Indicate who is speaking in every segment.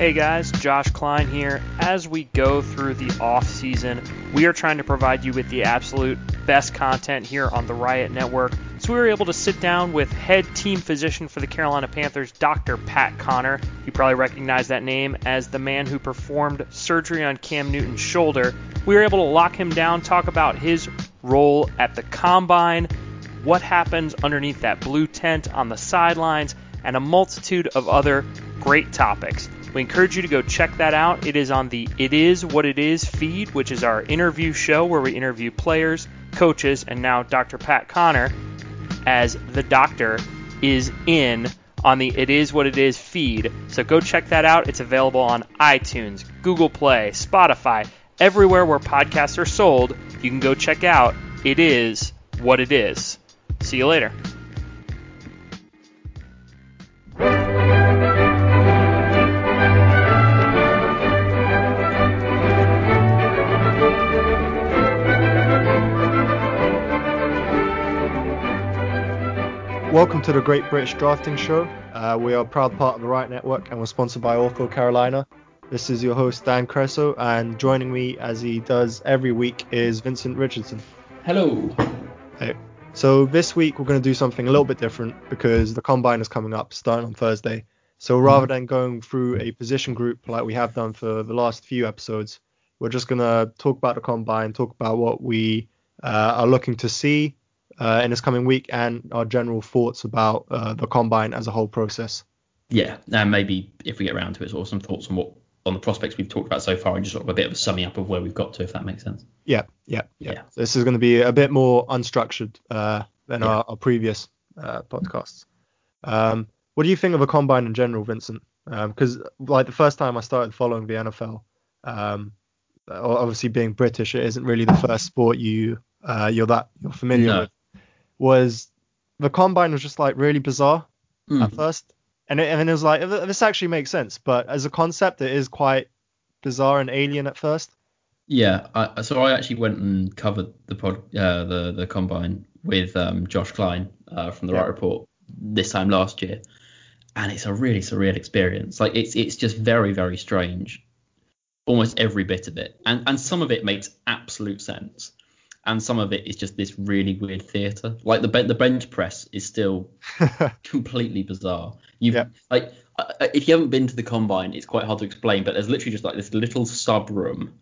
Speaker 1: Hey guys, Josh Klein here. As we go through the off season, we are trying to provide you with the absolute best content here on the Riot Network. So we were able to sit down with head team physician for the Carolina Panthers, Dr. Pat Connor. You probably recognize that name as the man who performed surgery on Cam Newton's shoulder. We were able to lock him down, talk about his role at the combine, what happens underneath that blue tent on the sidelines, and a multitude of other great topics. We encourage you to go check that out. It is on the It Is What It Is feed, which is our interview show where we interview players, coaches, and now Dr. Pat Connor as the doctor is in on the It Is What It Is feed. So go check that out. It's available on iTunes, Google Play, Spotify, everywhere where podcasts are sold. You can go check out It Is What It Is. See you later.
Speaker 2: Welcome to the Great British Drafting Show. Uh, we are a proud part of the Riot Network and we're sponsored by Ortho Carolina. This is your host Dan Cresso, and joining me as he does every week is Vincent Richardson.
Speaker 3: Hello.
Speaker 2: Hey. So this week we're going to do something a little bit different because the combine is coming up, starting on Thursday. So rather than going through a position group like we have done for the last few episodes, we're just going to talk about the combine, talk about what we uh, are looking to see uh, in this coming week, and our general thoughts about uh, the combine as a whole process.
Speaker 3: Yeah, and maybe if we get around to it, sort of some thoughts on what on the prospects we've talked about so far, and just sort of a bit of a summing up of where we've got to, if that makes sense.
Speaker 2: Yeah, yeah, yeah. yeah. This is going to be a bit more unstructured uh, than yeah. our, our, previous uh, podcasts. Um, what do you think of a combine in general, Vincent? Because um, like the first time I started following the NFL, um, obviously being British, it isn't really the first sport you uh, you're that you're familiar no. with was the combine was just like really bizarre mm. at first, and it, and it was like this actually makes sense, but as a concept, it is quite bizarre and alien at first.
Speaker 3: Yeah, I, so I actually went and covered the pod, uh, the the combine with um, Josh Klein uh, from the yeah. Riot Report this time last year, and it's a really surreal experience. Like it's it's just very very strange, almost every bit of it, and and some of it makes absolute sense and some of it is just this really weird theatre. Like the the bench press is still completely bizarre. You yeah. like if you haven't been to the combine, it's quite hard to explain. But there's literally just like this little sub room.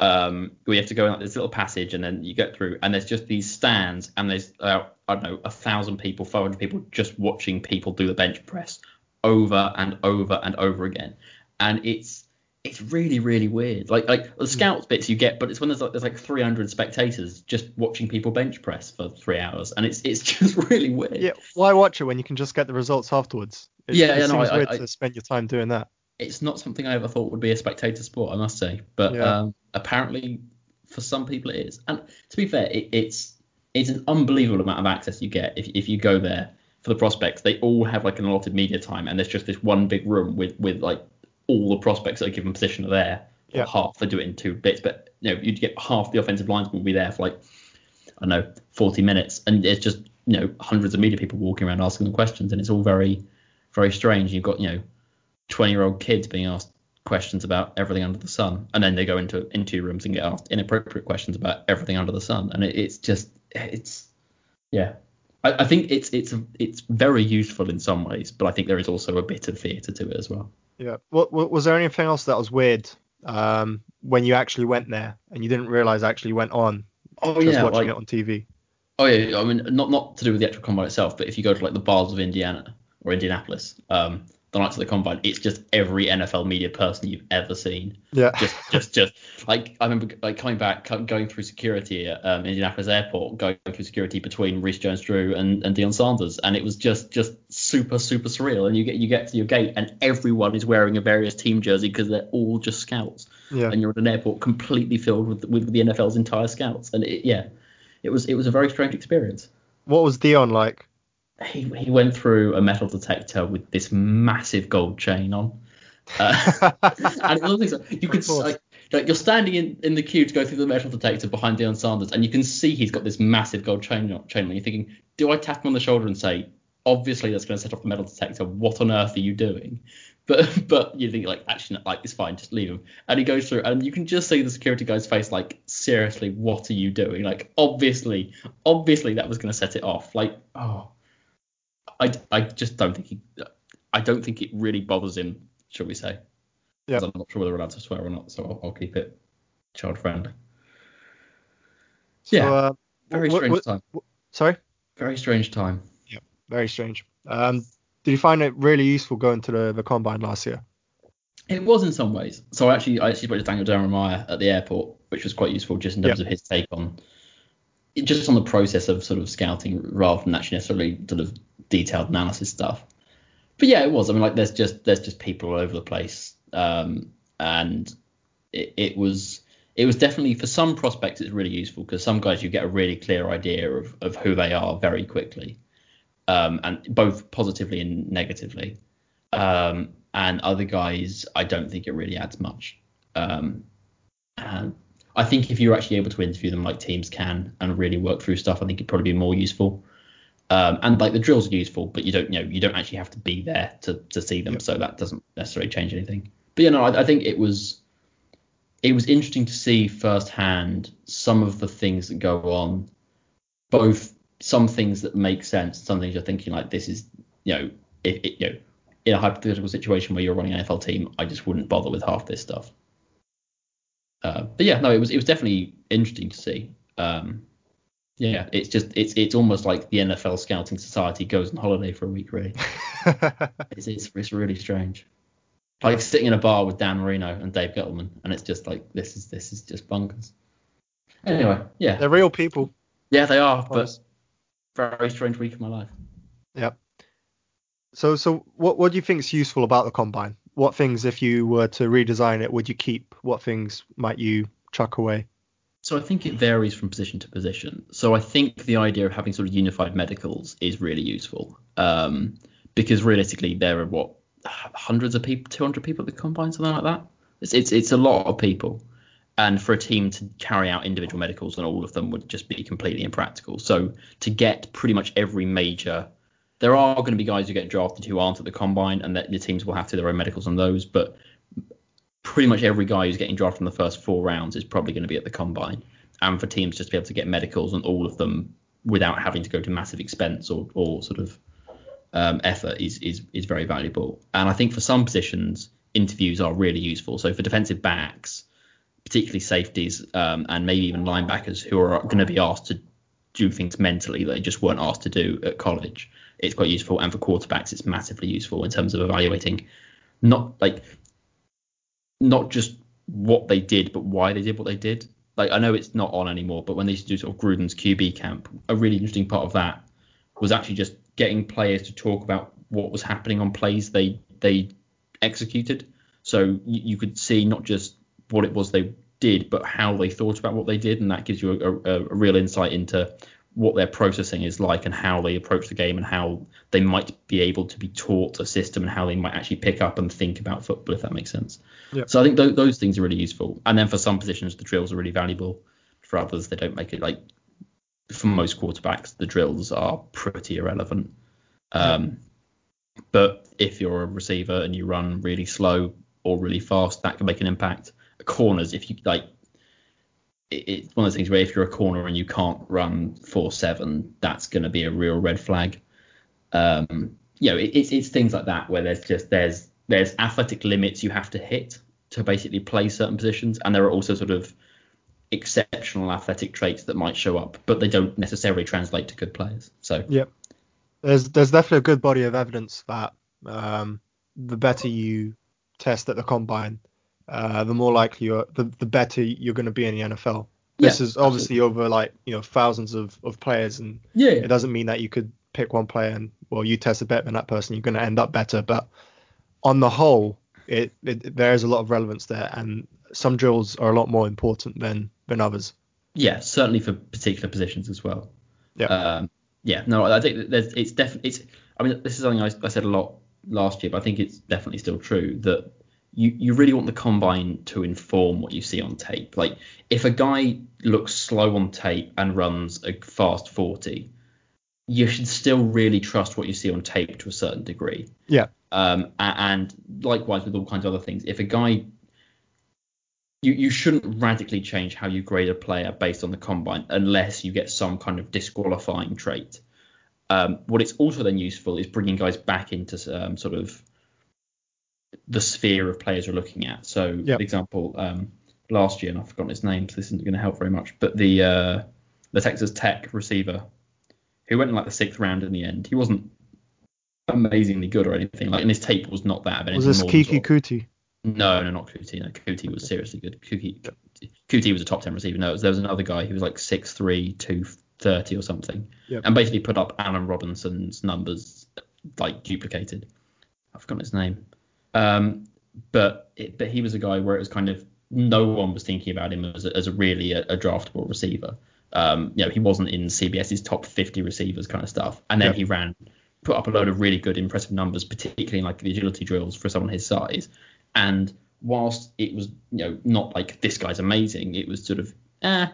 Speaker 3: Um, where you have to go in like this little passage and then you get through, and there's just these stands, and there's uh, I don't know a thousand people, 500 people just watching people do the bench press over and over and over again, and it's it's really really weird. Like like the hmm. scouts bits you get, but it's when there's like there's like 300 spectators just watching people bench press for three hours, and it's it's just really weird.
Speaker 2: Yeah, why watch it when you can just get the results afterwards? It,
Speaker 3: yeah,
Speaker 2: it
Speaker 3: yeah,
Speaker 2: seems
Speaker 3: no,
Speaker 2: weird
Speaker 3: I,
Speaker 2: to spend your time doing that.
Speaker 3: It's not something I ever thought would be a spectator sport, I must say, but yeah. um, apparently for some people it is. And to be fair, it, it's it's an unbelievable amount of access you get if if you go there for the prospects. They all have like an allotted media time, and there's just this one big room with with like all the prospects at a given position are there. Yeah. Half they do it in two bits, but you know you'd get half the offensive linesmen will be there for like I don't know 40 minutes, and it's just you know hundreds of media people walking around asking them questions, and it's all very very strange. You've got you know 20 year old kids being asked questions about everything under the sun, and then they go into into rooms and get asked inappropriate questions about everything under the sun, and it, it's just it's yeah. I, I think it's it's it's very useful in some ways, but I think there is also a bit of theatre to it as well.
Speaker 2: Yeah. What, what was there anything else that was weird um, when you actually went there and you didn't realize actually went on?
Speaker 3: Oh just
Speaker 2: yeah, watching
Speaker 3: like,
Speaker 2: it on TV.
Speaker 3: Oh yeah, I mean not not to do with the actual combine itself, but if you go to like the bars of Indiana or Indianapolis, um, the nights of the combine, it's just every NFL media person you've ever seen.
Speaker 2: Yeah.
Speaker 3: Just, just, just like I remember like coming back, going through security at um, Indianapolis Airport, going through security between Reese Jones-Drew and, and Deion Sanders, and it was just, just super, super surreal. And you get, you get to your gate, and everyone is wearing a various team jersey because they're all just scouts.
Speaker 2: Yeah.
Speaker 3: And you're at an airport completely filled with, with the NFL's entire scouts, and it, yeah, it was, it was a very strange experience.
Speaker 2: What was Deion like?
Speaker 3: He, he went through a metal detector with this massive gold chain on. Uh, and things like, you could like, like you're standing in, in the queue to go through the metal detector behind Deion Sanders, and you can see he's got this massive gold chain on. Chain on. You're thinking, do I tap him on the shoulder and say, obviously that's going to set off the metal detector. What on earth are you doing? But but you think like actually like it's fine, just leave him. And he goes through, and you can just see the security guy's face like seriously, what are you doing? Like obviously, obviously that was going to set it off. Like oh, I I just don't think he, I don't think it really bothers him, shall we say?
Speaker 2: Yeah.
Speaker 3: I'm not sure whether we're allowed to swear or not, so I'll, I'll keep it child friendly.
Speaker 2: So,
Speaker 3: Yeah,
Speaker 2: uh,
Speaker 3: very
Speaker 2: what-
Speaker 3: strange
Speaker 2: what-
Speaker 3: time.
Speaker 2: sorry.
Speaker 3: Very strange time. Yeah.
Speaker 2: Very strange. Um, did you find it really useful going to the, the combine last year?
Speaker 3: It was in some ways. So I actually I actually spoke to Daniel Jeremiah at the airport, which was quite useful just in terms of his take on just on the process of sort of scouting rather than actually necessarily sort of detailed analysis stuff. But yeah, it was. I mean, like there's just there's just people all over the place, um, and it, it was it was definitely for some prospects it's really useful because some guys you get a really clear idea of of who they are very quickly, um, and both positively and negatively. Um, and other guys, I don't think it really adds much. Um, and I think if you're actually able to interview them like teams can and really work through stuff, I think it'd probably be more useful. Um, and like the drills are useful, but you don't you know you don't actually have to be there to to see them,
Speaker 2: Yep.
Speaker 3: so that doesn't necessarily change anything. But you know, I, I think it was it was interesting to see firsthand some of the things that go on, both some things that make sense, some things you're thinking like this is you know if it, you know in a hypothetical situation where you're running an NFL team, I just wouldn't bother with half this stuff. Uh, but yeah, no, it was it was definitely interesting to see. Um, yeah, it's just it's it's almost like the NFL scouting society goes on holiday for a week, really. It's it's, it's really strange. Like sitting in a bar with Dan Marino and Dave Gettleman, and it's just like this is this is just bonkers. Anyway, yeah,
Speaker 2: They're real people.
Speaker 3: yeah, they are, but very strange week of my life.
Speaker 2: Yep. So so what what do you think is useful about the combine? What things, if you were to redesign it, would you keep? What things might you chuck away?
Speaker 3: So I think it varies from position to position. So I think the idea of having sort of unified medicals is really useful um, because realistically there are what hundreds of people, 200 people at the combine, something like that. It's, it's it's a lot of people, and for a team to carry out individual medicals on all of them would just be completely impractical. So to get pretty much every major, there are going to be guys who get drafted who aren't at the combine, and that the teams will have to do their own medicals on those, but pretty much every guy who's getting drafted in the first four rounds is probably going to be at the combine. And for teams just to be able to get medicals on all of them without having to go to massive expense or, or sort of um, effort is, is is very valuable. And I think for some positions, interviews are really useful. So for defensive backs, particularly safeties, um, and maybe even linebackers who are going to be asked to do things mentally that they just weren't asked to do at college, it's quite useful. And for quarterbacks, it's massively useful in terms of evaluating not like not just what they did, but why they did what they did. Like I know it's not on anymore, but when they used to do sort of Gruden's QB camp, a really interesting part of that was actually just getting players to talk about what was happening on plays they they executed. So you, you could see not just what it was they did, but how they thought about what they did, and that gives you a, a, a real insight into what their processing is like and how they approach the game and how they might be able to be taught a system and how they might actually pick up and think about football, if that makes sense.
Speaker 2: Yep.
Speaker 3: So I think th- those things are really useful. And then for some positions, the drills are really valuable. For others, they don't make it like for most quarterbacks, the drills are pretty irrelevant. Um, But if you're a receiver and you run really slow or really fast, that can make an impact. Corners, if you like, it, it's one of those things where if you're a corner and you can't run four seven, that's going to be a real red flag. Um, you know, it, it's it's things like that where there's just there's there's athletic limits you have to hit to basically play certain positions, and there are also sort of exceptional athletic traits that might show up, but they don't necessarily translate to good players. So
Speaker 2: Yep. There's there's definitely a good body of evidence that um, the better you test at the combine, uh, the more likely you're the, the better you're going to be in the NFL. This
Speaker 3: Yeah,
Speaker 2: is obviously over like you know thousands of, of players, and
Speaker 3: yeah,
Speaker 2: it doesn't mean that you could pick one player and well you tested better than that person, you're going to end up better. But on the whole, it, it there is a lot of relevance there, and some drills are a lot more important than than others.
Speaker 3: yeah, certainly for particular positions as well.
Speaker 2: Yeah.
Speaker 3: Um, yeah, no, I think there's, it's definitely, it's, I mean, this is something I, I said a lot last year, but I think it's definitely still true that you, you really want the combine to inform what you see on tape. Like, if a guy looks slow on tape and runs a fast 40, you should still really trust what you see on tape to a certain degree.
Speaker 2: Yeah.
Speaker 3: Um, and likewise with all kinds of other things. If a guy you, you shouldn't radically change how you grade a player based on the combine unless you get some kind of disqualifying trait. Um, what it's also then useful is bringing guys back into um, sort of the sphere of players we're looking at. So, yep. for example, um, last year, and I've forgotten his name, so this isn't going to help very much, but the uh, the Texas Tech receiver who went in like the sixth round in the end, he wasn't amazingly good or anything. Like, and his tape was not that of anything.
Speaker 2: Was this Keke Coutee?
Speaker 3: No, no, not Coutee. No, Coutee was seriously good. Coutee was a top 10 receiver. No, there was another guy who was like 6'3", 230 or something. Yep. And basically put up Allen Robinson's numbers, like duplicated. I've forgotten his name. Um, but it, but he was a guy where it was kind of no one was thinking about him as a, as a really a, a draftable receiver. Um, you know, he wasn't in CBS's top 50 receivers kind of stuff. And then he ran, put up a load of really good, impressive numbers, particularly in like the agility drills for someone his size. And whilst it was, you know, not like this guy's amazing, it was sort of, eh,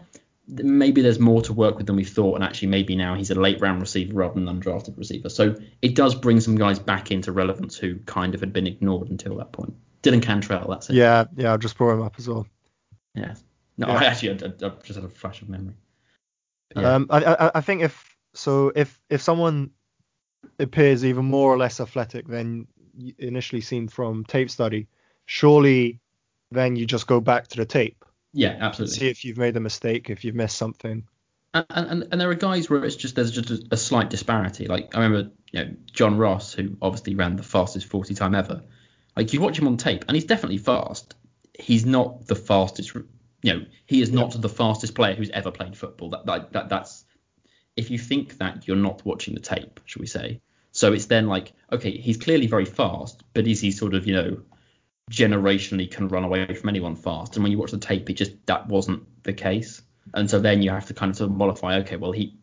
Speaker 3: maybe there's more to work with than we thought, and actually maybe now he's a late round receiver rather than an undrafted receiver. So it does bring some guys back into relevance who kind of had been ignored until that point. Dylan Cantrell, that's it.
Speaker 2: Yeah, yeah, I just brought him up as well.
Speaker 3: Yeah. No, yeah. I actually I, I just had a flash of memory.
Speaker 2: Yeah. Um, I, I, I think if so, if if someone appears even more or less athletic than initially seen from tape study, surely then you just go back to the tape.
Speaker 3: Yeah, absolutely.
Speaker 2: See if you've made a mistake, if you've missed something.
Speaker 3: And, and, and there are guys where it's just there's just a, a, slight disparity. Like I remember, you know, John Ross, who obviously ran the fastest 40 time ever. Like you watch him on tape, and he's definitely fast. He's not the fastest. You know, he is not yeah. the fastest player who's ever played football. That, that that that's if you think that you're not watching the tape, should we say? So it's then like, okay, he's clearly very fast, but is he sort of, you know, generationally can run away from anyone fast. And when you watch the tape, it just that wasn't the case. And so then you have to kind of sort of modify. Okay, well he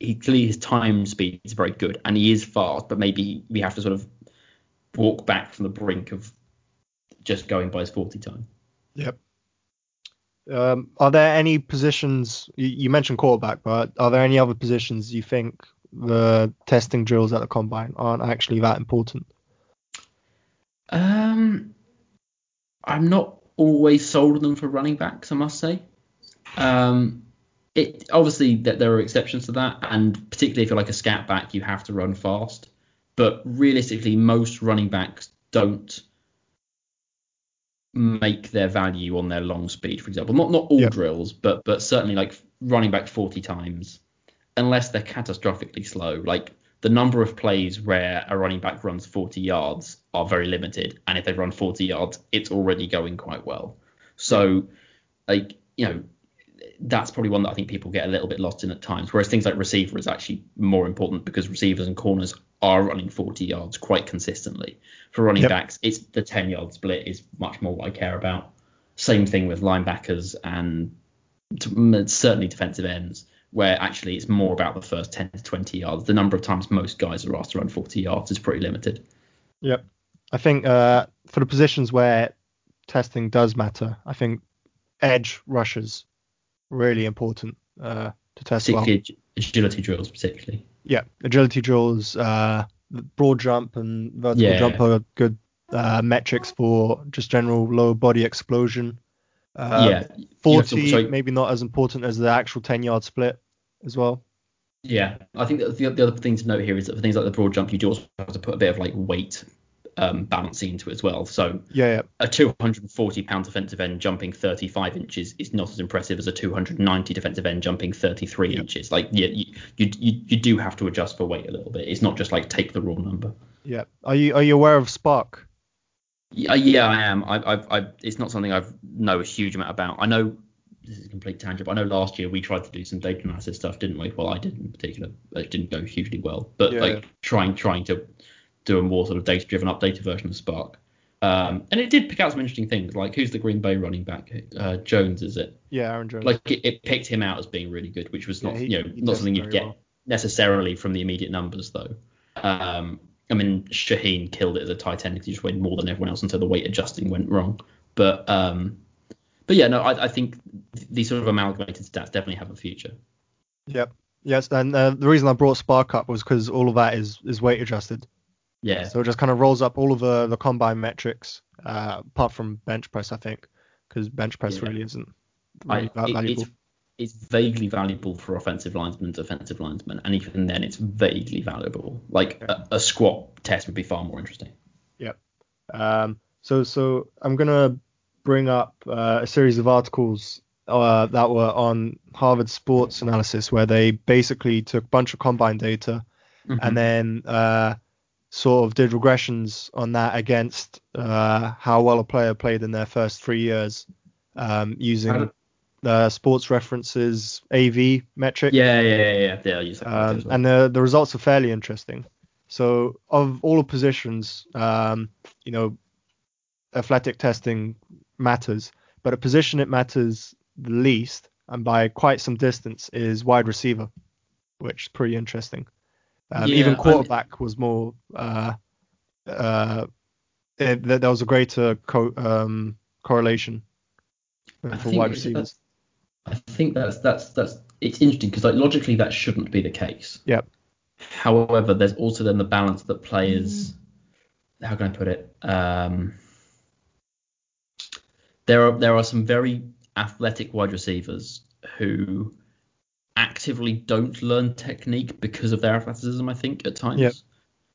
Speaker 3: he clearly his time speed is very good and he is fast, but maybe we have to sort of walk back from the brink of just going by his 40 time.
Speaker 2: Yep. Um, are there any positions you, you, mentioned quarterback, but are there any other positions you think the testing drills at the combine aren't actually that important?
Speaker 3: Um, I'm not always sold on them for running backs, I must say. Um, it obviously that there are exceptions to that, and particularly if you're like a scat back, you have to run fast. But realistically, most running backs don't make their value on their long speed, for example. Not not all yep. drills, but but certainly like running back 40 times, unless they're catastrophically slow. Like the number of plays where a running back runs 40 yards are very limited, and if they run 40 yards, it's already going quite well. So, like you know, that's probably one that I think people get a little bit lost in at times. Whereas things like receiver is actually more important because receivers and corners are running 40 yards quite consistently. For running yep. backs, it's the 10 yard split is much more what I care about. Same thing with linebackers and certainly defensive ends where actually it's more about the first 10 to 20 yards. The number of times most guys are asked to run 40 yards is pretty limited.
Speaker 2: Yep. I think uh, for the positions where testing does matter, I think edge rushes really important uh, to test well.
Speaker 3: agility drills, particularly.
Speaker 2: Yeah, agility drills, uh, broad jump and vertical yeah. jump are good uh, metrics for just general lower body explosion. Uh, yeah, 40 to, maybe not as important as the actual 10 yard split as well.
Speaker 3: Yeah, I think the, the other thing to note here is that for things like the broad jump, you do also have to put a bit of like weight um, balancing into it as well. So
Speaker 2: yeah, yeah.
Speaker 3: a 240 pound defensive end jumping 35 inches is not as impressive as a 290 defensive end jumping 33 yep. inches. Like yeah, you, you, you you do have to adjust for weight a little bit. It's not just like take the raw number.
Speaker 2: Yeah. Are you are you aware of SPARQ?
Speaker 3: Yeah, yeah, I am. I, I, I, it's not something I know a huge amount about. I know this is a complete tangent, but I know last year we tried to do some data analysis stuff, didn't we? Well, I did in particular. It didn't go hugely well, but yeah. like trying trying to do a more sort of data driven, updated version of SPARQ. Um, and it did pick out some interesting things, like who's the Green Bay running back? Uh, Jones, is it?
Speaker 2: Yeah, Aaron Jones.
Speaker 3: Like it, it, picked him out as being really good, which was not, yeah, he, you know, not something you'd get well. necessarily from the immediate numbers, though. Um, I mean, Shaheen killed it as a tight end because he just weighed more than everyone else until the weight adjusting went wrong. But um, but yeah, no, I, I think these sort of amalgamated stats definitely have a future.
Speaker 2: Yep. Yes, and uh, the reason I brought SPARQ up was because all of that is is weight adjusted.
Speaker 3: Yeah.
Speaker 2: So it just kind of rolls up all of the the combine metrics, uh, apart from bench press, I think, because bench press
Speaker 3: Yeah.
Speaker 2: really isn't
Speaker 3: I,
Speaker 2: really that
Speaker 3: it- it's, it's vaguely valuable for offensive linemen and defensive linemen, and even then, it's vaguely valuable. Like a, a squat test would be far more interesting.
Speaker 2: Um, so so I'm gonna bring up uh, a series of articles uh, that were on Harvard Sports Analysis, where they basically took a bunch of combine data
Speaker 3: Mm-hmm.
Speaker 2: and then uh, sort of did regressions on that against uh, how well a player played in their first three years um, using the sports references AV metric.
Speaker 3: yeah, yeah, yeah, yeah. yeah, use that
Speaker 2: Um,
Speaker 3: well.
Speaker 2: and the the results are fairly interesting. So of all the positions, um, you know, athletic testing matters, but a position it matters the least, and by quite some distance, is wide receiver, which is pretty interesting. Um,
Speaker 3: Yeah,
Speaker 2: even
Speaker 3: I'm-
Speaker 2: quarterback was more. Uh, uh, it, there there was a greater co- um, correlation
Speaker 3: I
Speaker 2: for
Speaker 3: think
Speaker 2: wide receivers.
Speaker 3: I think that's that's that's it's interesting because like logically that shouldn't be the case.
Speaker 2: Yep.
Speaker 3: However, there's also then the balance that players. How can I put it? Um, there are there are some very athletic wide receivers who actively don't learn technique because of their athleticism. I think at times.
Speaker 2: Yep.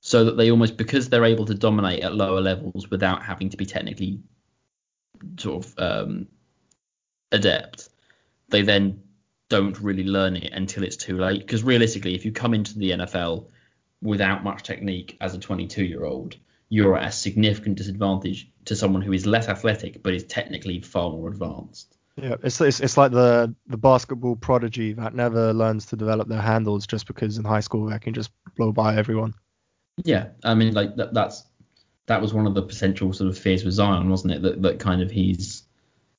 Speaker 3: So that they almost because they're able to dominate at lower levels without having to be technically sort of um, adept, they then don't really learn it until it's too late. Because realistically, if you come into the NFL without much technique as a 22 year old, you're at a significant disadvantage to someone who is less athletic but is technically far more advanced.
Speaker 2: Yeah, it's, it's it's like the the basketball prodigy that never learns to develop their handles just because in high school they can just blow by everyone.
Speaker 3: Yeah, I mean, like that, that's that was one of the potential sort of fears with Zion, wasn't it? That that kind of he's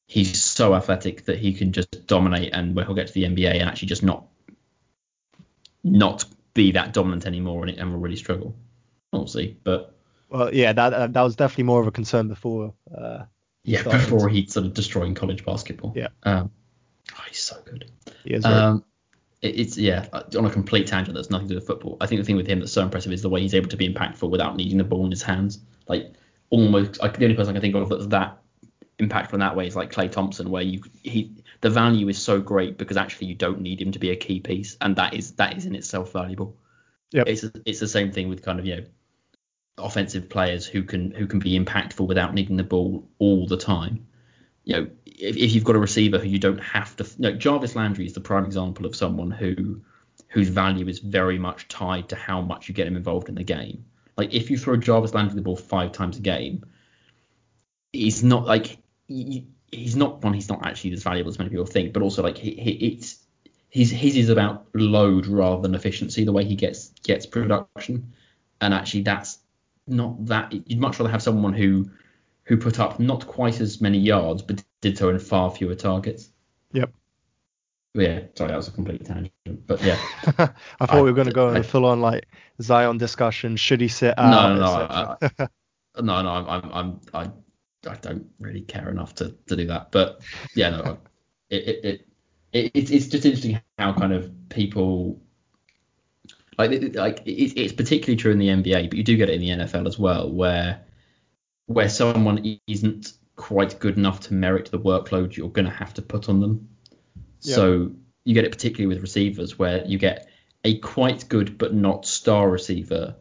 Speaker 3: he's so athletic that he can just dominate, and where he'll get to the NBA and actually just not not be that dominant anymore, and, and will really struggle. We'll see, but
Speaker 2: Well, yeah, that uh, that was definitely more of a concern before. Uh,
Speaker 3: yeah,
Speaker 2: started.
Speaker 3: before he's sort of destroying college basketball.
Speaker 2: Yeah.
Speaker 3: Um, oh, he's so good.
Speaker 2: he is
Speaker 3: Um, it, it's yeah, on a complete tangent that's nothing to do with football. I think the thing with him that's so impressive is the way he's able to be impactful without needing the ball in his hands. Like almost, like the only person I can think of that's that impactful in that way is like Klay Thompson, where you he the value is so great because actually you don't need him to be a key piece, and that is that is in itself valuable.
Speaker 2: Yep.
Speaker 3: It's it's the same thing with kind of you know offensive players who can who can be impactful without needing the ball all the time. You know, if, if you've got a receiver who you don't have to, you know, Jarvis Landry is the prime example of someone who whose value is very much tied to how much you get him involved in the game. Like if you throw Jarvis Landry the ball five times a game, he's not like he, he's not one. He's not actually as valuable as many people think, but also like he, he it's his his is about load rather than efficiency. The way he gets gets production, and actually that's not that. You'd much rather have someone who who put up not quite as many yards, but did so in far fewer targets.
Speaker 2: Yep.
Speaker 3: Yeah, sorry, that was a complete tangent, but yeah.
Speaker 2: I thought
Speaker 3: I-
Speaker 2: we were going to go on
Speaker 3: I-
Speaker 2: a full-on like Zion discussion. Should he sit out?
Speaker 3: no, no,
Speaker 2: etc.
Speaker 3: no, no, I'm, I'm, I'm, I, I don't really care enough to, to do that. But yeah, no, it, it, it, it it's, it's just interesting how kind of people like, like it, it's particularly true in the NBA, but you do get it in the NFL as well, where, where someone isn't quite good enough to merit the workload you're going to have to put on them.
Speaker 2: Yeah.
Speaker 3: So you get it particularly with receivers, where you get a quite good but not star receiver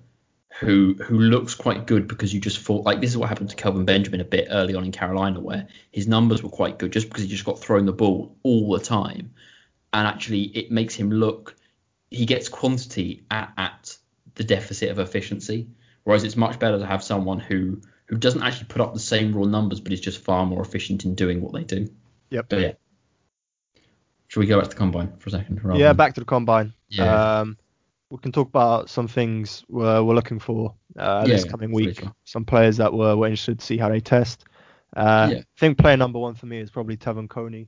Speaker 3: who who looks quite good because you just thought like this is what happened to Kelvin Benjamin a bit early on in Carolina where his numbers were quite good just because he just got thrown the ball all the time and actually it makes him look he gets quantity at, at the deficit of efficiency whereas it's much better to have someone who who doesn't actually put up the same raw numbers but is just far more efficient in doing what they do.
Speaker 2: Yep.
Speaker 3: But yeah. Should we go back to the combine for a second?
Speaker 2: yeah,
Speaker 3: than-
Speaker 2: back to the combine.
Speaker 3: Yeah.
Speaker 2: Um, we can talk about some things we're, we're looking for uh, this
Speaker 3: Yeah,
Speaker 2: coming
Speaker 3: for
Speaker 2: week.
Speaker 3: sure.
Speaker 2: Some players that we're, we're interested to see how they test. Uh,
Speaker 3: Yeah.
Speaker 2: I think player number one for me is probably Te'von Coney,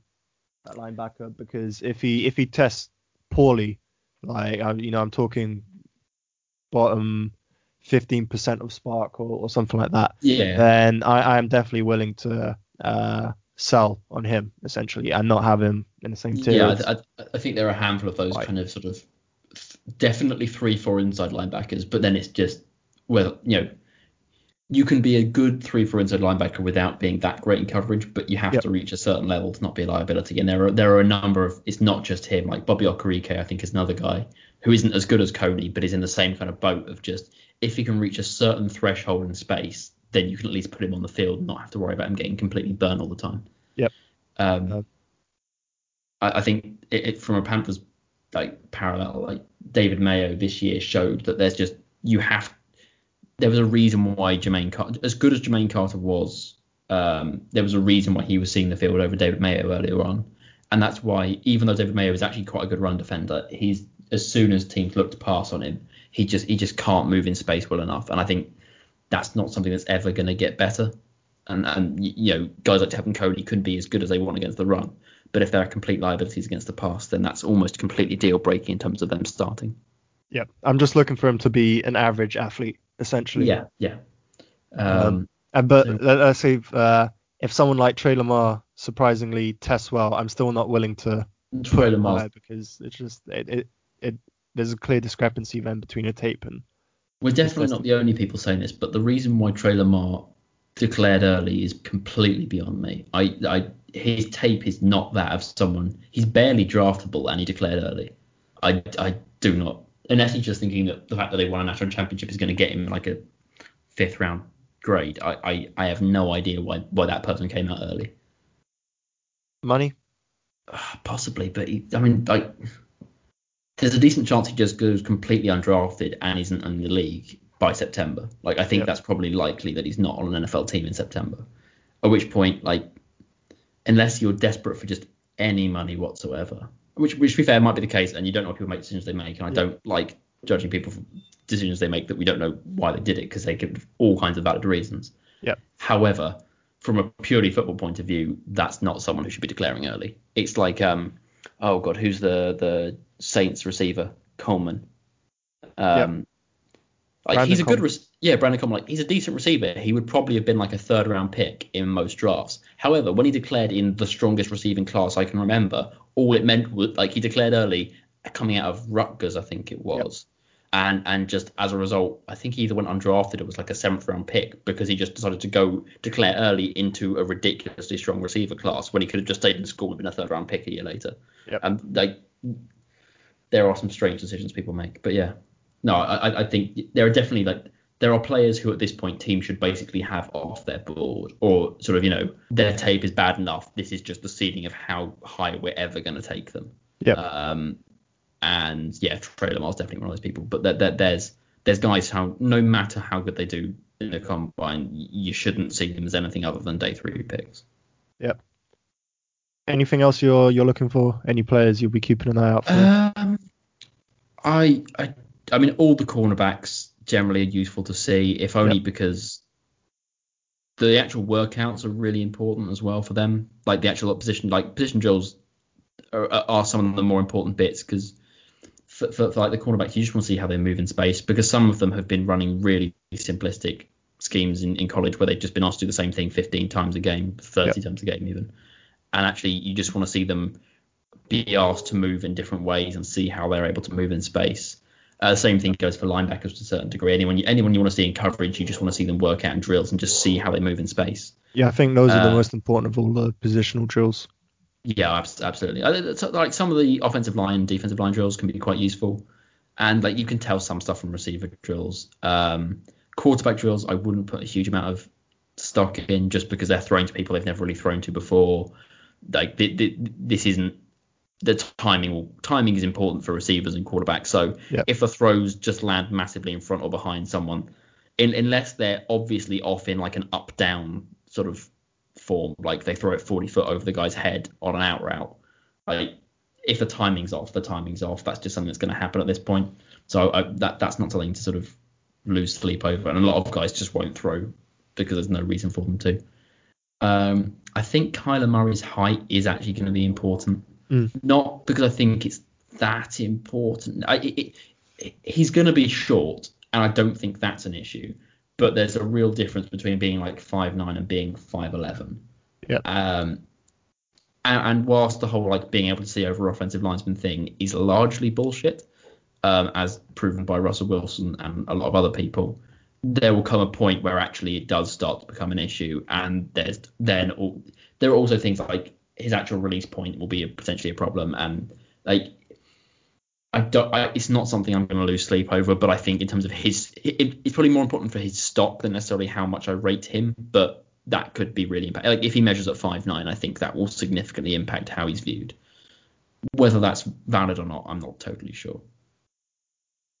Speaker 2: that linebacker, because if he if he tests poorly, like I, you know, I'm talking bottom 15% of SPARQ or, or something like that,
Speaker 3: Yeah.
Speaker 2: then I, I am definitely willing to uh, sell on him essentially and not have him in the same tier.
Speaker 3: Yeah, I, I, I think there are a handful of those
Speaker 2: Right.
Speaker 3: kind of sort of definitely three, four inside linebackers, but then it's just well, you know, you can be a good three four inside linebacker without being that great in coverage, but you have
Speaker 2: Yep.
Speaker 3: to reach a certain level to not be a liability. And there are there are a number of it's not just him. Like Bobby Okereke, I think is another guy who isn't as good as Coney, but is in the same kind of boat of just if he can reach a certain threshold in space, then you can at least put him on the field and not have to worry about him getting completely burned all the time.
Speaker 2: Yep.
Speaker 3: Um,
Speaker 2: Yeah.
Speaker 3: I, I think it, it, from a Panthers like parallel, like David Mayo this year showed that there's just you have. There was a reason why Jermaine Carter, as good as Jermaine Carter was, um, there was a reason why he was seeing the field over David Mayo earlier on, and that's why even though David Mayo is actually quite a good run defender, he's as soon as teams look to pass on him, he just he just can't move in space well enough, and I think that's not something that's ever going to get better. And and you know guys like Te'von Coney couldn't be as good as they want against the run, but if there are complete liabilities against the pass, then that's almost completely deal breaking in terms of them starting.
Speaker 2: Yeah, I'm just looking for him to be an average athlete, essentially.
Speaker 3: Yeah, yeah. Um,
Speaker 2: Um, And but let- let's say if, uh, if someone like Trey Lamar surprisingly tests well, I'm still not willing to
Speaker 3: Lamar's
Speaker 2: higher because it's just it, it, it there's a clear discrepancy then between a tape and
Speaker 3: We're definitely not the only people saying this, but the reason why Trey Lamar declared early is completely beyond me. I, I, his tape is not that of someone. He's barely draftable, and he declared early. I, I do not. Unless he's just thinking that the fact that they won a national championship is going to get him like a fifth round grade. I, I, I have no idea why, why that person came out early.
Speaker 2: money.
Speaker 3: Ah, Possibly, but he, I mean, like, there's a decent chance he just goes completely undrafted and isn't in the league by September. Like, I think
Speaker 2: Yep.
Speaker 3: that's probably likely that he's not on an NFL team in September. At which point, like, unless you're desperate for just any money whatsoever, which, which to be fair, might be the case, and you don't know how people make decisions they make, and I
Speaker 2: Yeah.
Speaker 3: don't like judging people for decisions they make that we don't know why they did it because they give all kinds of valid reasons.
Speaker 2: Yep.
Speaker 3: However, from a purely football point of view, that's not someone who should be declaring early. It's like, um, oh god, who's the the Saints receiver? Coleman. Um, like
Speaker 2: Brandon
Speaker 3: he's a good, rec- yeah, Brandon Coleman. Like he's a decent receiver. He would probably have been like a third round pick in most drafts. However, when he declared in the strongest receiving class I can remember, all it meant was like he declared early, coming out of Rutgers, I think it was. And and just as a result, I think he either went undrafted or was like a seventh round pick because he just decided to go declare early into a ridiculously strong receiver class when he could have just stayed in school and been a third round pick a year later.
Speaker 2: Yep.
Speaker 3: And like there are some strange decisions people make. But yeah, no, I- I think there are definitely like there are players who at this point teams should basically have off their board or sort of you know their tape is bad enough. This is just the ceiling of how high we're ever going to take them.
Speaker 2: yeah
Speaker 3: Um, and yeah, Trey Lamar's definitely one of those people. But there, there, there's there's guys how no matter how good they do in the combine, you shouldn't see them as anything other than day three picks.
Speaker 2: Yeah anything else you're you're looking for? Any players you'll be keeping an eye out for?
Speaker 3: Um, I, I, I mean, all the cornerbacks generally are useful to see, if only
Speaker 2: Yep.
Speaker 3: because the actual workouts are really important as well for them. Like the actual position, like position drills are, are some of the more important bits because for, for, for like the cornerbacks, you just want to see how they move in space because some of them have been running really simplistic schemes in, in college where they've just been asked to do the same thing 15 times a game, 30 times a game even. And actually, you just want to see them be asked to move in different ways and see how they're able to move in space. Uh, the same thing goes for linebackers to a certain degree. Anyone you, anyone you want to see in coverage, you just want to see them work out in drills and just see how they move in space.
Speaker 2: Yeah, I think those are the
Speaker 3: uh,
Speaker 2: most important of all the positional drills.
Speaker 3: Yeah, absolutely. Uh, Like some of the offensive line, defensive line drills can be quite useful, and like you can tell some stuff from receiver drills. Um, quarterback drills, I wouldn't put a huge amount of stock in just because they're throwing to people they've never really thrown to before. Like th- th- this isn't the timing. Timing is important for receivers and quarterbacks. So
Speaker 2: Yeah.
Speaker 3: if the throws just land massively in front or behind someone, in, unless they're obviously off in like an up down sort of form, like they throw it 40 foot over the guy's head on an out route. Like if the timing's off, the timing's off. That's just something that's going to happen at this point. So I, that that's not something to sort of lose sleep over. And a lot of guys just won't throw because there's no reason for them to. Um, I think Kyler Murray's height is actually going to be important.
Speaker 2: Mm.
Speaker 3: Not because I think it's that important. I, it, it, he's going to be short, and I don't think that's an issue. But there's a real difference between being like five nine and being five eleven.
Speaker 2: Yeah.
Speaker 3: Um, and, and whilst the whole like being able to see over offensive linesman thing is largely bullshit, um, as proven by Russell Wilson and a lot of other people, there will come a point where actually it does start to become an issue, and there's then all, there are also things like his actual release point will be a, potentially a problem, and like I don't, I, it's not something I'm going to lose sleep over, but I think in terms of his, it, it's probably more important for his stock than necessarily how much I rate him, but that could be really impact. Like if he measures at five nine, I think that will significantly impact how he's viewed. Whether that's valid or not, I'm not totally sure.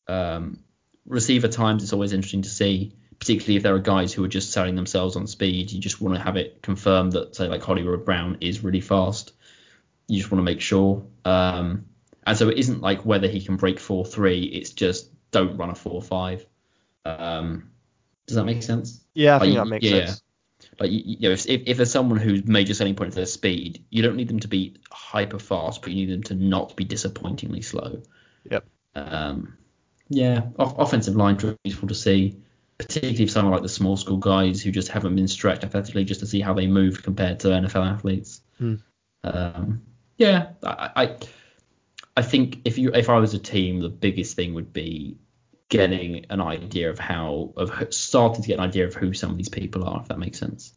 Speaker 3: Um, receiver times, it's always interesting to see, particularly if there are guys who are just selling themselves on speed. You just want to have it confirmed that, say, like Hollywood Brown is really fast. You just want to make sure. Um, and so it isn't like whether he can break four three. It's just don't run a four five. Um, does that make sense?
Speaker 2: Yeah, I
Speaker 3: Like,
Speaker 2: think that makes
Speaker 3: yeah,
Speaker 2: sense.
Speaker 3: Like you, know, if, if there's someone whose major selling point is their speed, you don't need them to be hyper fast, but you need them to not be disappointingly slow.
Speaker 2: Yep.
Speaker 3: Um, yeah, off- offensive line is useful to see, particularly for someone like the small school guys who just haven't been stretched athletically, just to see how they moved compared to NFL athletes.
Speaker 2: Hmm.
Speaker 3: Um, yeah, I, I I think if you if I was a team, the biggest thing would be getting an idea of how of starting to get an idea of who some of these people are, if that makes sense.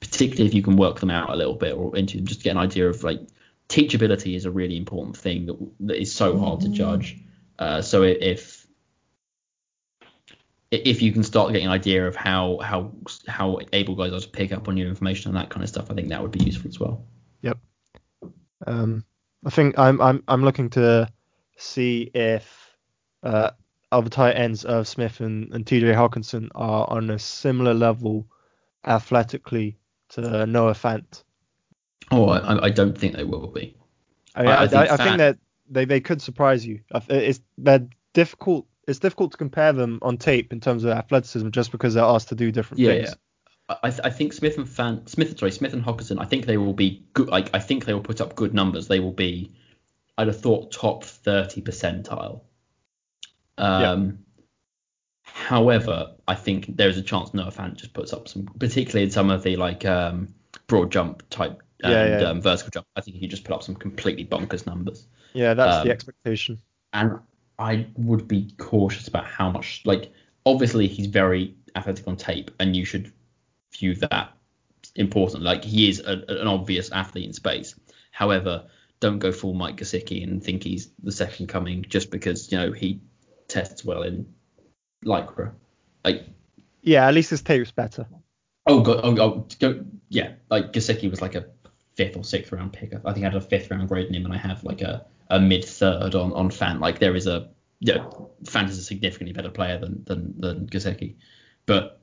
Speaker 3: Particularly if you can work them out a little bit or into just get an idea of like teachability is a really important thing that, that is so hard to judge. Uh, so if if you can start getting an idea of how how how able guys are to pick up on new information and that kind of stuff, I think that would be useful as well. Yep.
Speaker 2: Um, I think I'm I'm I'm looking to see if uh, other tight ends of Smith and, and TJ Hockenson are on a similar level athletically to Noah Fant.
Speaker 3: Oh, I, I don't think they will be.
Speaker 2: I,
Speaker 3: I- I think
Speaker 2: I think that they, they could surprise you. It's they're difficult. It's difficult to compare them on tape in terms of athleticism just because they're asked to do different
Speaker 3: Yeah,
Speaker 2: things.
Speaker 3: yeah. I, I think Smith and Fant Smith sorry Smith and Hockenson I think they will be good like I think they will put up good numbers they will be I'd have thought top 30 percentile um however I think there's a chance Noah Fant just puts up some particularly in some of the like um broad jump type and
Speaker 2: Yeah, yeah.
Speaker 3: Um, vertical jump I think he just put up some completely bonkers numbers
Speaker 2: Yeah, that's
Speaker 3: Um,
Speaker 2: the expectation.
Speaker 3: and I would be cautious about how much like obviously he's very athletic on tape and you should view that important. Like he is a, an obvious athlete in space. However don't go full Mike Gesicki and think he's the second coming just because you know he tests well in lycra. Like
Speaker 2: Yeah, at least his tape's better.
Speaker 3: oh god oh, oh go, yeah like Gesicki was like a fifth or sixth round pick. I think I had a fifth round grade in him and I have like a, a mid third on on Fant. Like there is a yeah Fant is a significantly better player than than than Gesicki but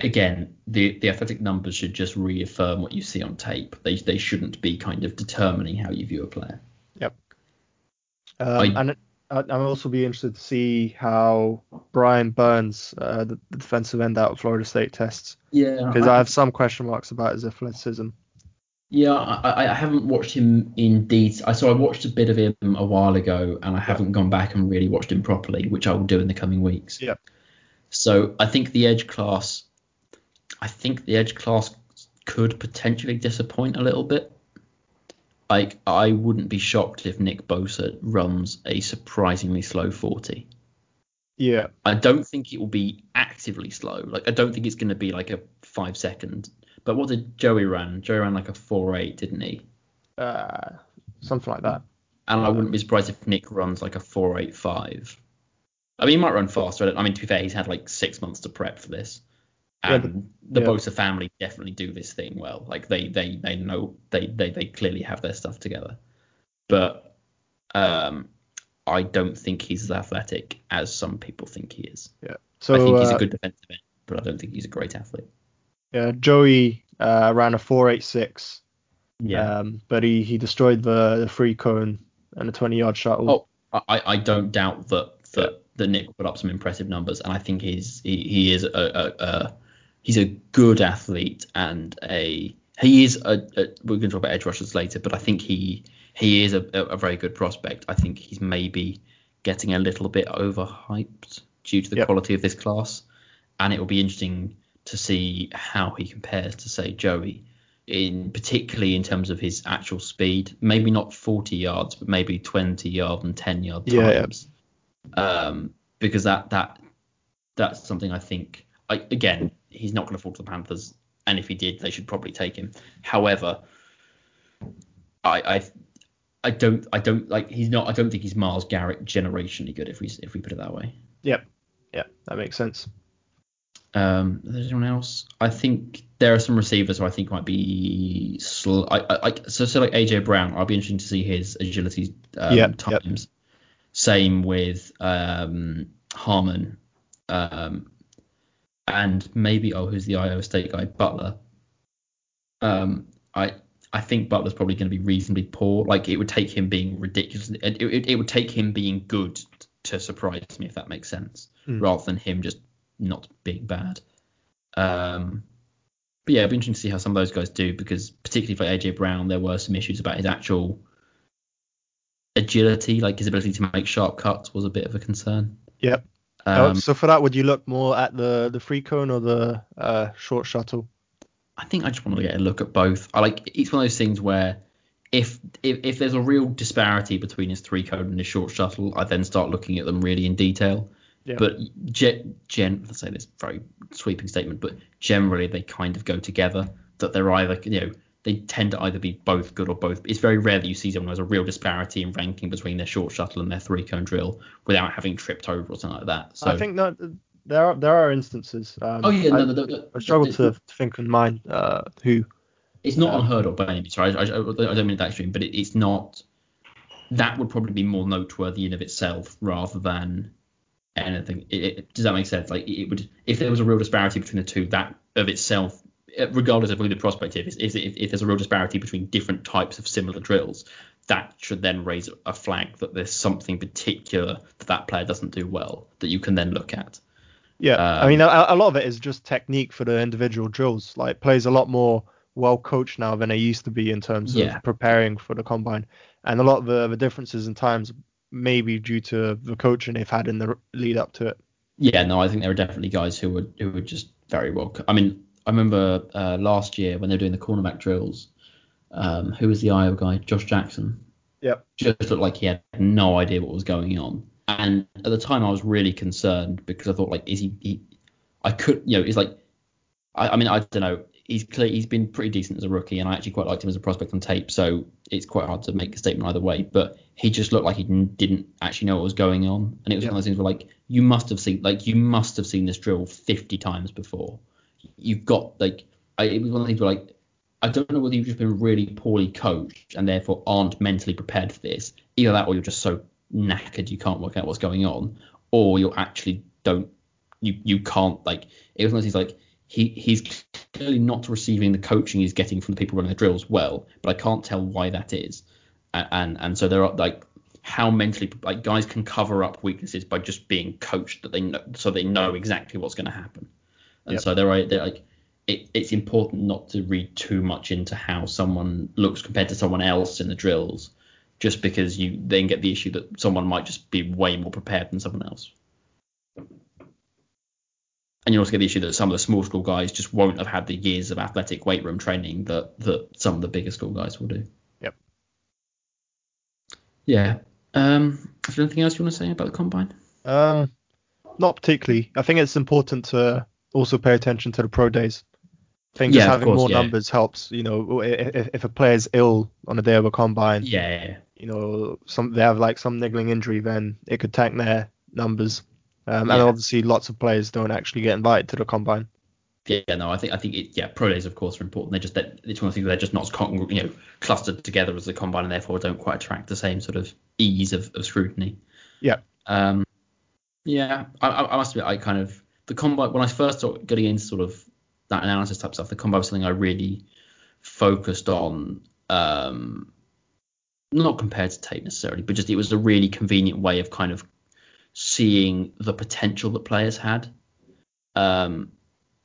Speaker 3: again the the athletic numbers should just reaffirm what you see on tape. They they shouldn't be kind of determining how you view a player.
Speaker 2: Um,
Speaker 3: I-
Speaker 2: and I- I'll also be interested to see how Brian Burns, uh, the, the defensive end out of Florida State, tests.
Speaker 3: Yeah
Speaker 2: because I have some question marks about his athleticism.
Speaker 3: Yeah, I, I haven't watched him in detail. So I watched a bit of him a while ago, and I haven't gone back and really watched him properly, which I will do in the coming weeks.
Speaker 2: Yeah.
Speaker 3: So I think the edge class, I think the edge class could potentially disappoint a little bit. Like I wouldn't be shocked if Nick Bosa runs a surprisingly slow 40.
Speaker 2: Yeah,
Speaker 3: I don't think it will be actively slow. Like I don't think it's going to be like a five second. But what did Joey run? Joey ran like a four eight, didn't he?
Speaker 2: uh, something like that.
Speaker 3: And I wouldn't be surprised if Nick runs like a 485. I mean, he might run faster. I don't- I mean, to be fair, he's had like six months to prep for this.
Speaker 2: Yeah,
Speaker 3: And the
Speaker 2: yeah.
Speaker 3: Bosa family definitely do this thing well. Like they they they know they they they clearly have their stuff together. But um, I don't think he's as athletic as some people think he is. Yeah.
Speaker 2: So
Speaker 3: I think he's
Speaker 2: uh,
Speaker 3: a good defensive end, but I don't think he's a great athlete.
Speaker 2: Yeah, Joey uh, ran a 4.86, um, but he, he destroyed the, the three cone and the 20 yard shuttle.
Speaker 3: Oh, I, I don't doubt that that, that Nick put up some impressive numbers, and I think he's he, he is a, a, a he's a good athlete and a he is a, a we're going to talk about edge rushers later, but I think he he is a, a, a very good prospect. I think he's maybe getting a little bit overhyped due to the
Speaker 2: Yep.
Speaker 3: quality of this class, and it will be interesting to see how he compares to say Joey. In particularly in terms of his actual speed, maybe not 40 yards, but maybe 20 yard and 10 yard
Speaker 2: Yeah, yeah.
Speaker 3: times um, because that that that's something I think. I, again, he's not going to fall to the Panthers, and if he did, they should probably take him. However, I, I I don't I don't like he's not I don't think he's Myles Garrett generationally good if we if we put it that way.
Speaker 2: Yep. Yep, that makes sense.
Speaker 3: Um, there's anyone else? I think there are some receivers who I think might be slow. I, I, I so, so like AJ Brown, I'll be interested to see his agility um,
Speaker 2: Yep,
Speaker 3: times.
Speaker 2: yep.
Speaker 3: Same with um, Harmon, um, and maybe oh, who's the Iowa State guy, Butler. Um, I I think Butler's probably going to be reasonably poor. Like it would take him being ridiculous. It, it, it would take him being good to surprise me if that makes sense,
Speaker 2: Hmm.
Speaker 3: rather than him just not being bad. Um, but yeah, it'd be interesting to see how some of those guys do because particularly for AJ Brown, there were some issues about his actual agility, like his ability to make sharp cuts was a bit of a concern.
Speaker 2: Yep. Uh,
Speaker 3: Um,
Speaker 2: so for that, would you look more at the the three cone or the uh, short shuttle?
Speaker 3: I think I just want to get a look at both. I like it's one of those things where if if, if there's a real disparity between his three cone and his short shuttle, I then start looking at them really in detail.
Speaker 2: Yeah.
Speaker 3: But gen, gen let's say this very sweeping statement, but generally they kind of go together. That they're either you know they tend to either be both good or both. It's very rare that you see someone who has a real disparity in ranking between their short shuttle and their three cone drill without having tripped over or something like that. So
Speaker 2: I think that there are there are instances. Um,
Speaker 3: oh yeah,
Speaker 2: I,
Speaker 3: no, no, no, no,
Speaker 2: I struggle to think in mind uh, who.
Speaker 3: It's not
Speaker 2: Um,
Speaker 3: unheard of by any means. Sorry, I, I, I don't mean that extreme, but it, it's not. That would probably be more noteworthy in of itself rather than anything. It, it, does that make sense? Like it would, if there was a real disparity between the two, that of itself, eh, regardless of who the prospect is, is if, if there's a real disparity between different types of similar drills, that should then raise a flag that there's something particular that that player doesn't do well that you can then look at.
Speaker 2: Yeah, I
Speaker 3: Um,
Speaker 2: mean a, a lot of it is just technique for the individual drills. Like plays a lot more well coached now than they used to be in terms
Speaker 3: Yeah.
Speaker 2: of preparing for the combine, and a lot of the, the differences in times may be due to the coaching they've had in the lead up to it.
Speaker 3: Yeah, no, I think there are definitely guys who would who were just very well. co- I mean, I remember uh, last year when they were doing the cornerback drills. Um, who was the Iowa guy? Josh Jackson.
Speaker 2: Yep.
Speaker 3: Just looked like he had no idea what was going on. And at the time, I was really concerned because I thought, like, is he? he I could, you know, it's like, I, I mean, I don't know. He's clear, he's been pretty decent as a rookie, and I actually quite liked him as a prospect on tape. So it's quite hard to make a statement either way. But he just looked like he didn't actually know what was going on, and it was
Speaker 2: Yep.
Speaker 3: one of those things where like you must have seen, like you must have seen this drill 50 times before. You've got like, I, it was one of the things where like, I don't know whether you've just been really poorly coached and therefore aren't mentally prepared for this. Either that, or you're just so knackered you can't work out what's going on, or you actually don't, you you can't like. It was one of those things like he he's clearly not receiving the coaching he's getting from the people running the drills well, but I can't tell why that is. And and, and so there are like how mentally like guys can cover up weaknesses by just being coached that they know so they know exactly what's going to happen. And
Speaker 2: Yep.
Speaker 3: so there are they're like it, it's important not to read too much into how someone looks compared to someone else in the drills, just because you then get the issue that someone might just be way more prepared than someone else. And you also get the issue that some of the small school guys just won't have had the years of athletic weight room training that, that some of the bigger school guys will do.
Speaker 2: Yep.
Speaker 3: Yeah. Um, is there anything else you want to say about the combine?
Speaker 2: Um, not particularly. I think it's important to also pay attention to the pro days. I think
Speaker 3: Yeah,
Speaker 2: just
Speaker 3: of
Speaker 2: having
Speaker 3: course,
Speaker 2: more
Speaker 3: yeah.
Speaker 2: numbers helps. You know, if, if a player's ill on the day of a combine,
Speaker 3: Yeah, yeah, yeah.
Speaker 2: you know, some they have like some niggling injury, then it could tank their numbers. Um,
Speaker 3: Yeah.
Speaker 2: And obviously, lots of players don't actually get invited to the combine.
Speaker 3: Yeah, no, I think I think it, yeah, pro days of course are important. They're just that it's one of the things they're just not as con- you know clustered together as the combine, and therefore don't quite attract the same sort of ease of, of scrutiny.
Speaker 2: Yeah.
Speaker 3: Um. Yeah, I, I I must admit, I kind of the combine when I first started getting into sort of that analysis type stuff, the combine was something I really focused on. Um, not compared to tape necessarily, but just it was a really convenient way of kind of seeing the potential that players had. Um,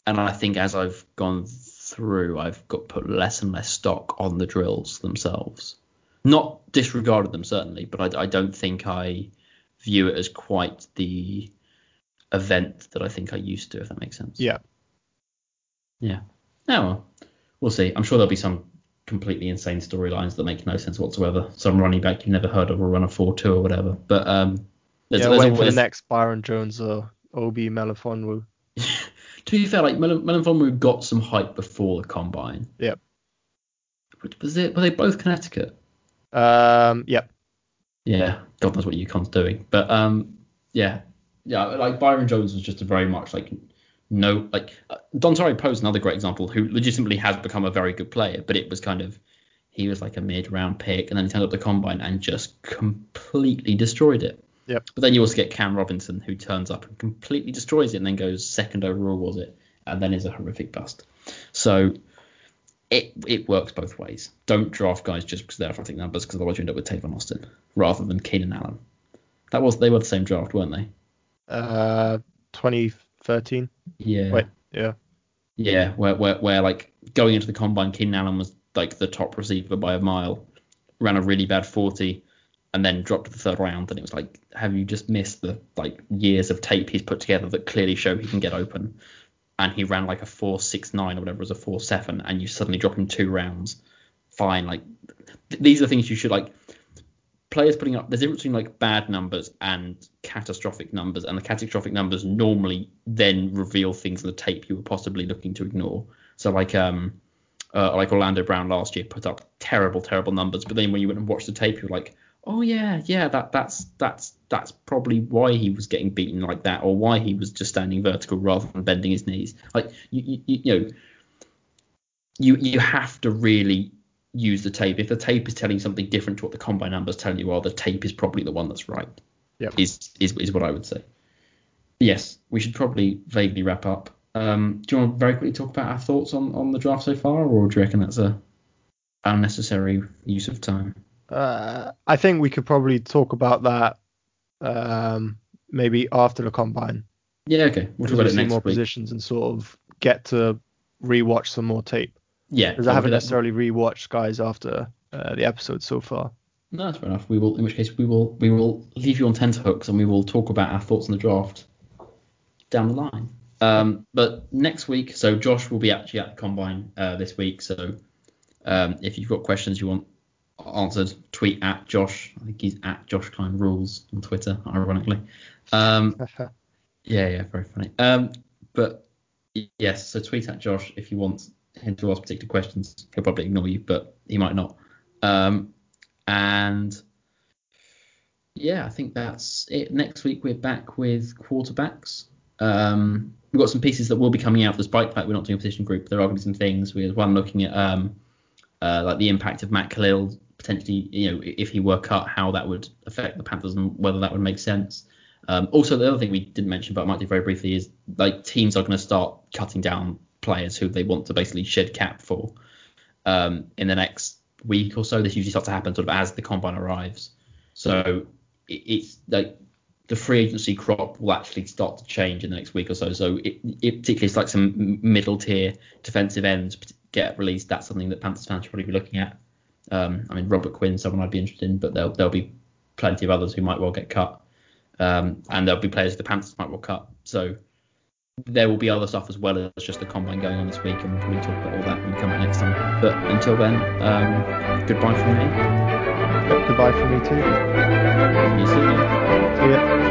Speaker 3: and I think as I've gone through, I've got put less and less stock on the drills themselves. Not disregarded them certainly, but I, I don't think I view it as quite the event that I think I used to, if that makes sense.
Speaker 2: Yeah.
Speaker 3: Yeah. Oh well, we'll see. I'm sure there'll be some completely insane storylines that make no sense whatsoever. Some running back you've never heard of will run a 4-2 or whatever. But um, there's,
Speaker 2: yeah,
Speaker 3: there's
Speaker 2: waiting for the next Byron Jones or Obi Melifonwu.
Speaker 3: to be fair, like Melifonwu got some hype before the combine.
Speaker 2: Yep.
Speaker 3: Was it? Were they both Connecticut?
Speaker 2: Um. Yep.
Speaker 3: Yeah. God knows what UConn's doing, but um. Yeah. Yeah. Like Byron Jones was just a very much like no like uh, Dontari Poe's another great example who legitimately has become a very good player, but it was kind of he was like a mid round pick and then he turned up the combine and just completely destroyed it.
Speaker 2: Yep.
Speaker 3: But then you also get Cam Robinson who turns up and completely destroys it and then goes second overall was it and then is a horrific bust. So it it works both ways. Don't draft guys just because they're athletic numbers because otherwise you end up with Tavon Austin rather than Keenan Allen. That was they were the same draft, weren't they?
Speaker 2: Uh, 2013.
Speaker 3: Yeah.
Speaker 2: Wait, yeah.
Speaker 3: Yeah, where, where where like going into the combine, Keenan Allen was like the top receiver by a mile, ran a really bad 40, and then dropped the third round. And it was like, have you just missed the like years of tape he's put together that clearly show he can get open? And he ran like a 4.69 or whatever it was a 4.7, and you suddenly drop him two rounds. Fine, like th- these are the things you should like players putting up there's a difference between like bad numbers and catastrophic numbers and the catastrophic numbers normally then reveal things in the tape you were possibly looking to ignore so like um uh, like Orlando Brown last year put up terrible terrible numbers but then when you went and watched the tape you're like oh yeah yeah that that's that's that's probably why he was getting beaten like that or why he was just standing vertical rather than bending his knees like you you, you know you you have to really use the tape. If the tape is telling something different to what the combine numbers tell you are, the tape is probably the one that's right.
Speaker 2: Yep.
Speaker 3: Is is is what I would say. Yes, we should probably vaguely wrap up. Um, do you want to very quickly talk about our thoughts on, on the draft so far, or do you reckon that's a unnecessary use of time?
Speaker 2: Uh, I think we could probably talk about that um, maybe after the combine.
Speaker 3: Yeah, okay. We'll talk about it next
Speaker 2: more
Speaker 3: week.
Speaker 2: positions and sort of get to rewatch some more tape.
Speaker 3: Yeah,
Speaker 2: because I haven't necessarily rewatched guys after uh, the episode so far.
Speaker 3: No, that's fair enough. We will, in which case, we will we will leave you on tenterhooks and we will talk about our thoughts on the draft down the line. Um, but next week, so Josh will be actually at the combine uh, this week. So um, if you've got questions you want answered, tweet at Josh. I think he's at Josh Klein Rules on Twitter, ironically. Um, yeah, yeah, very funny. Um, but yes, so tweet at Josh if you want him to ask particular questions. He'll probably ignore you, but he might not. Um, and yeah, I think that's it. Next week we're back with quarterbacks. Um, we've got some pieces that will be coming out despite the fact we're not doing a position group. There are going to be some things. We're one looking at um, uh, like the impact of Matt Kalil potentially, you know, if he were cut, how that would affect the Panthers and whether that would make sense. Um, also, the other thing we didn't mention, but I might do very briefly, is like teams are going to start cutting down players who they want to basically shed cap for um, in the next week or so. This usually starts to happen sort of as the combine arrives. So it, it's like the free agency crop will actually start to change in the next week or so. So it, it particularly it's like some middle tier defensive ends get released. That's something that Panthers fans should probably be looking at. Um, I mean Robert Quinn, someone I'd be interested in, but there'll there'll be plenty of others who might well get cut. Um, and there'll be players the Panthers might well cut. So there will be other stuff as well as just the combine going on this week, and we'll probably talk about all that when we come back next time. But until then, um, goodbye from me.
Speaker 2: Goodbye from me too.
Speaker 3: See you soon.
Speaker 2: See ya.